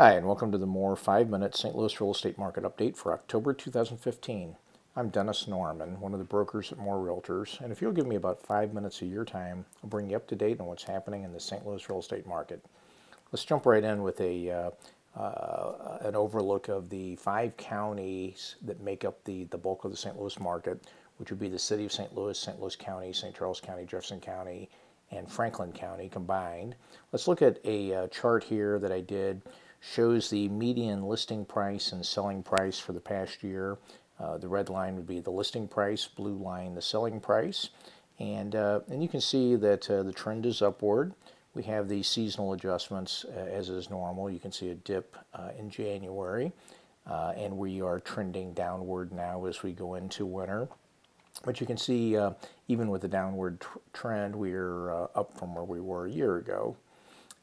Hi, and welcome to the More 5 Minute St. Louis Real Estate Market Update for October 2015. I'm Dennis Norman, one of the brokers at More Realtors, and if you'll give me about five minutes of your time, I'll bring you up to date on what's happening in the St. Louis real estate market. Let's jump right in with a uh, uh, an overlook of the five counties that make up the, the bulk of the St. Louis market, which would be the city of St. Louis, St. Louis County, St. Charles County, Jefferson County, and Franklin County combined. Let's look at a uh, chart here that I did shows the median listing price and selling price for the past year. Uh, the red line would be the listing price, blue line the selling price. And, uh, and you can see that uh, the trend is upward. We have the seasonal adjustments uh, as is normal. You can see a dip uh, in January. Uh, and we are trending downward now as we go into winter. But you can see, even with the downward tr trend, we're up from where we were a year ago.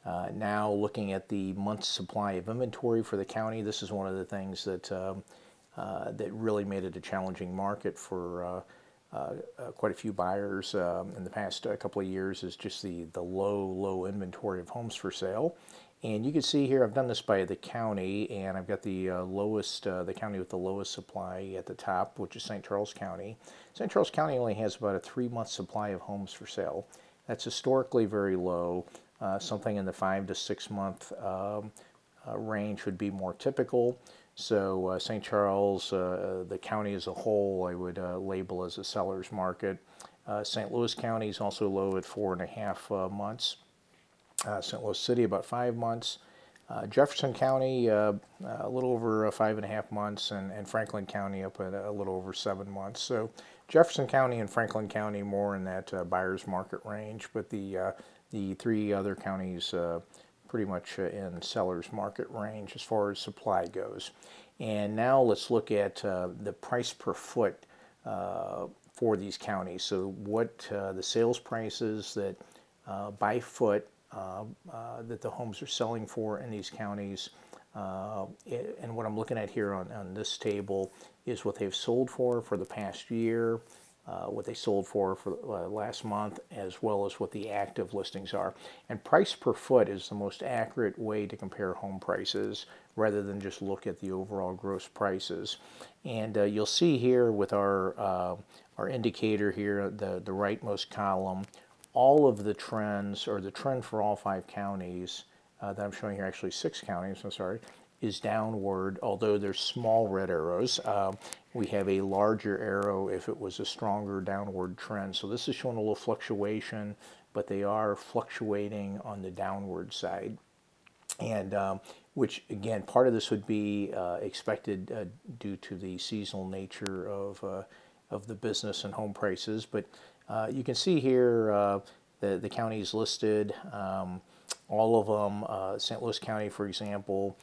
Uh, now looking at the month's supply of inventory for the county, this is one of the things that um, uh, that really made it a challenging market for uh, uh, uh quite a few buyers um, in the past uh, couple of years is just the, the low, low inventory of homes for sale. And you can see here, I've done this by the county, and I've got the lowest, the county with the lowest supply at the top, which is St. Charles County. St. Charles County only has about a three-month supply of homes for sale. That's historically very low. Uh, something in the five to six month um, uh, range would be more typical. So uh, St. Charles, uh, the county as a whole, I would uh, label as a seller's market. St. Louis County is also low at four and a half months. St. Louis City about five months. Uh, Jefferson County, uh, a little over uh, five and a half months, and, and Franklin County up at a little over seven months. So Jefferson County and Franklin County more in that buyer's market range, but the the three other counties uh, pretty much uh, in seller's market range as far as supply goes. And now let's look at uh, the price per foot uh, for these counties. So what uh, the sales prices that uh, by foot that the homes are selling for in these counties. and what I'm looking at here on, on this table is what they've sold for for the past year, uh, what they sold for for uh, last month, as well as what the active listings are. And price per foot is the most accurate way to compare home prices rather than just look at the overall gross prices. And uh, you'll see here with our uh, our indicator here, the the rightmost column, all of the trends or the trend for all five counties uh, that I'm showing here, actually six counties. I'm sorry, is downward, although there's small red arrows. Uh, we have a larger arrow if it was a stronger downward trend. So this is showing a little fluctuation, but they are fluctuating on the downward side. And um, which again, part of this would be uh, expected uh, due to the seasonal nature of, uh, of the business and home prices. But uh, you can see here uh, the, the counties listed, um, all of them, St. Louis County, for example,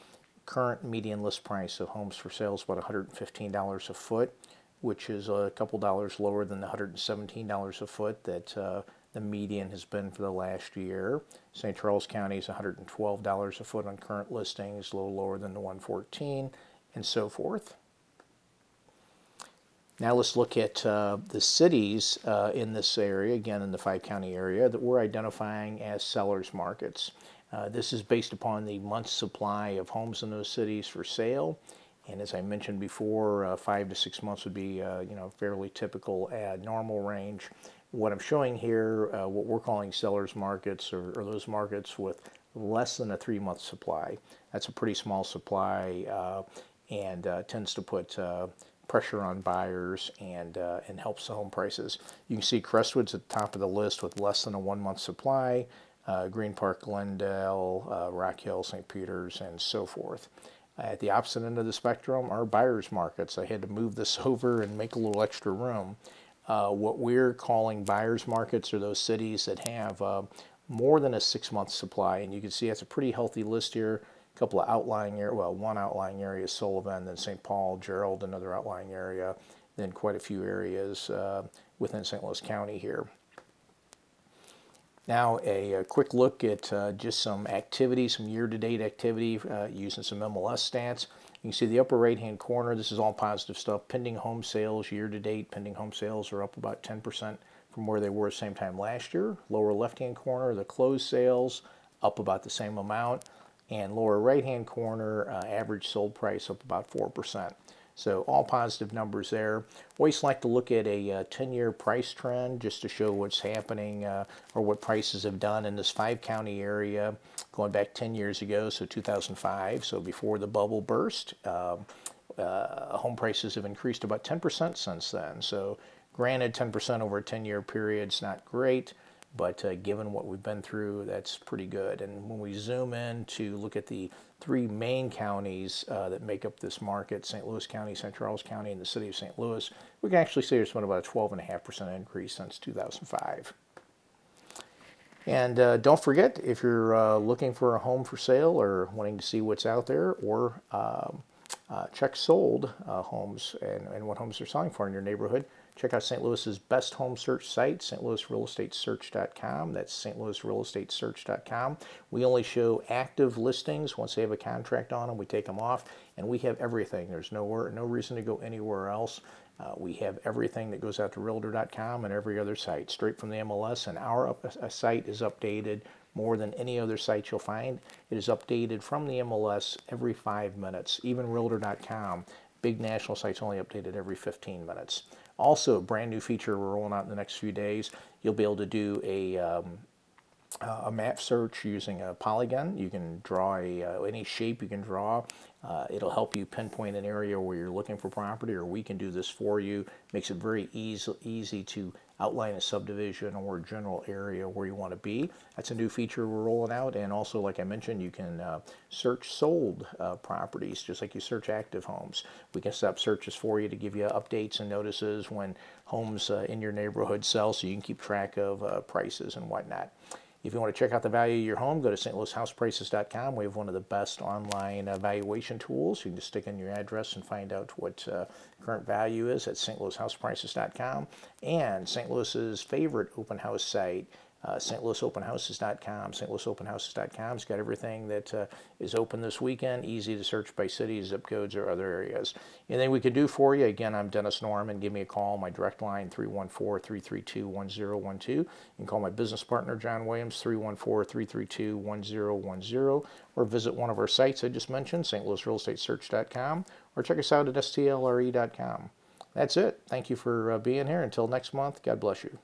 current median list price of homes for sale is about $115 a foot, which is a couple dollars lower than the $117 a foot that uh, the median has been for the last year. St. Charles County is $112 a foot on current listings, a little lower than the 114, and so forth. Now let's look at uh, the cities uh, in this area, again in the five county area, that we're identifying as sellers markets. Uh, this is based upon the month's supply of homes in those cities for sale. And as I mentioned before, uh, five to six months would be, uh, you know, fairly typical normal range. What I'm showing here, uh, what we're calling sellers markets, or, or, those markets with less than a three-month supply. That's a pretty small supply and tends to put pressure on buyers and and helps the home prices. You can see Crestwood's at the top of the list with less than a one-month supply uh, Green Park, Glendale, uh, Rock Hill, St. Peter's, and so forth. At the opposite end of the spectrum are buyer's markets. I had to move this over and make a little extra room. Uh, what we're calling buyer's markets are those cities that have uh, more than a six month supply. And you can see that's a pretty healthy list here. Couple of outlying areas, well, one outlying area is Sullivan, then St. Paul, Gerald, another outlying area, then quite a few areas uh, within St. Louis County here. Now a, a quick look at uh, just some activity, some year-to-date activity uh, using some MLS stats. You can see the upper right-hand corner, this is all positive stuff. Pending home sales year-to-date, pending home sales are up about 10% from where they were same time last year. Lower left-hand corner, the closed sales up about the same amount. And lower right hand corner, uh, average sold price up about 4%. So all positive numbers there. Always like to look at a 10-year uh, price trend just to show what's happening uh, or what prices have done in this five-county area going back 10 years ago, so 2005, so before the bubble burst. Um, uh, home prices have increased about 10% since then. So granted, 10% over a 10-year period is not great, but uh, given what we've been through, that's pretty good. And when we zoom in to look at the three main counties uh, that make up this market, St. Louis County, St. Charles County, and the city of St. Louis, we can actually say there's been about a 12.5% increase since 2005. And uh, don't forget, if you're uh, looking for a home for sale or wanting to see what's out there, or um, uh, check sold uh, homes and, and what homes are selling for in your neighborhood, Check out St. Louis's best home search site, stlouisrealestatesearch.com. That's stlouisrealestatesearch.com. We only show active listings. Once they have a contract on them, we take them off, and we have everything. There's nowhere, no reason to go anywhere else. Uh, we have everything that goes out to realtor.com and every other site, straight from the MLS, and our up, site is updated more than any other site you'll find. It is updated from the MLS every five minutes. Even realtor.com, big national sites only updated every 15 minutes. Also, a brand new feature we're rolling out in the next few days. You'll be able to do a um, a map search using a polygon. You can draw a, uh, any shape you can draw. Uh, it'll help you pinpoint an area where you're looking for property, or we can do this for you. Makes it very easy, easy to outline a subdivision or general area where you want to be. That's a new feature we're rolling out. And also, like I mentioned, you can uh, search sold uh, properties just like you search active homes. We can set up searches for you to give you updates and notices when homes uh, in your neighborhood sell so you can keep track of uh, prices and whatnot. If you want to check out the value of your home, go to stlouishouseprices.com. We have one of the best online valuation tools. You can just stick in your address and find out what uh, current value is at stlouishouseprices.com. And St. Louis's favorite open house site, uh, stlouisopenhouses.com. stlouisopenhouses.com has got everything that uh, is open this weekend, easy to search by city, zip codes, or other areas. Anything we can do for you, again, I'm Dennis Norman. Give me a call. My direct line, 314-332-1012. You can call my business partner, John Williams, 314-332-1010, or visit one of our sites I just mentioned, stlouisrealestatesearch.com, or check us out at stlre.com. That's it. Thank you for uh, being here. Until next month, God bless you.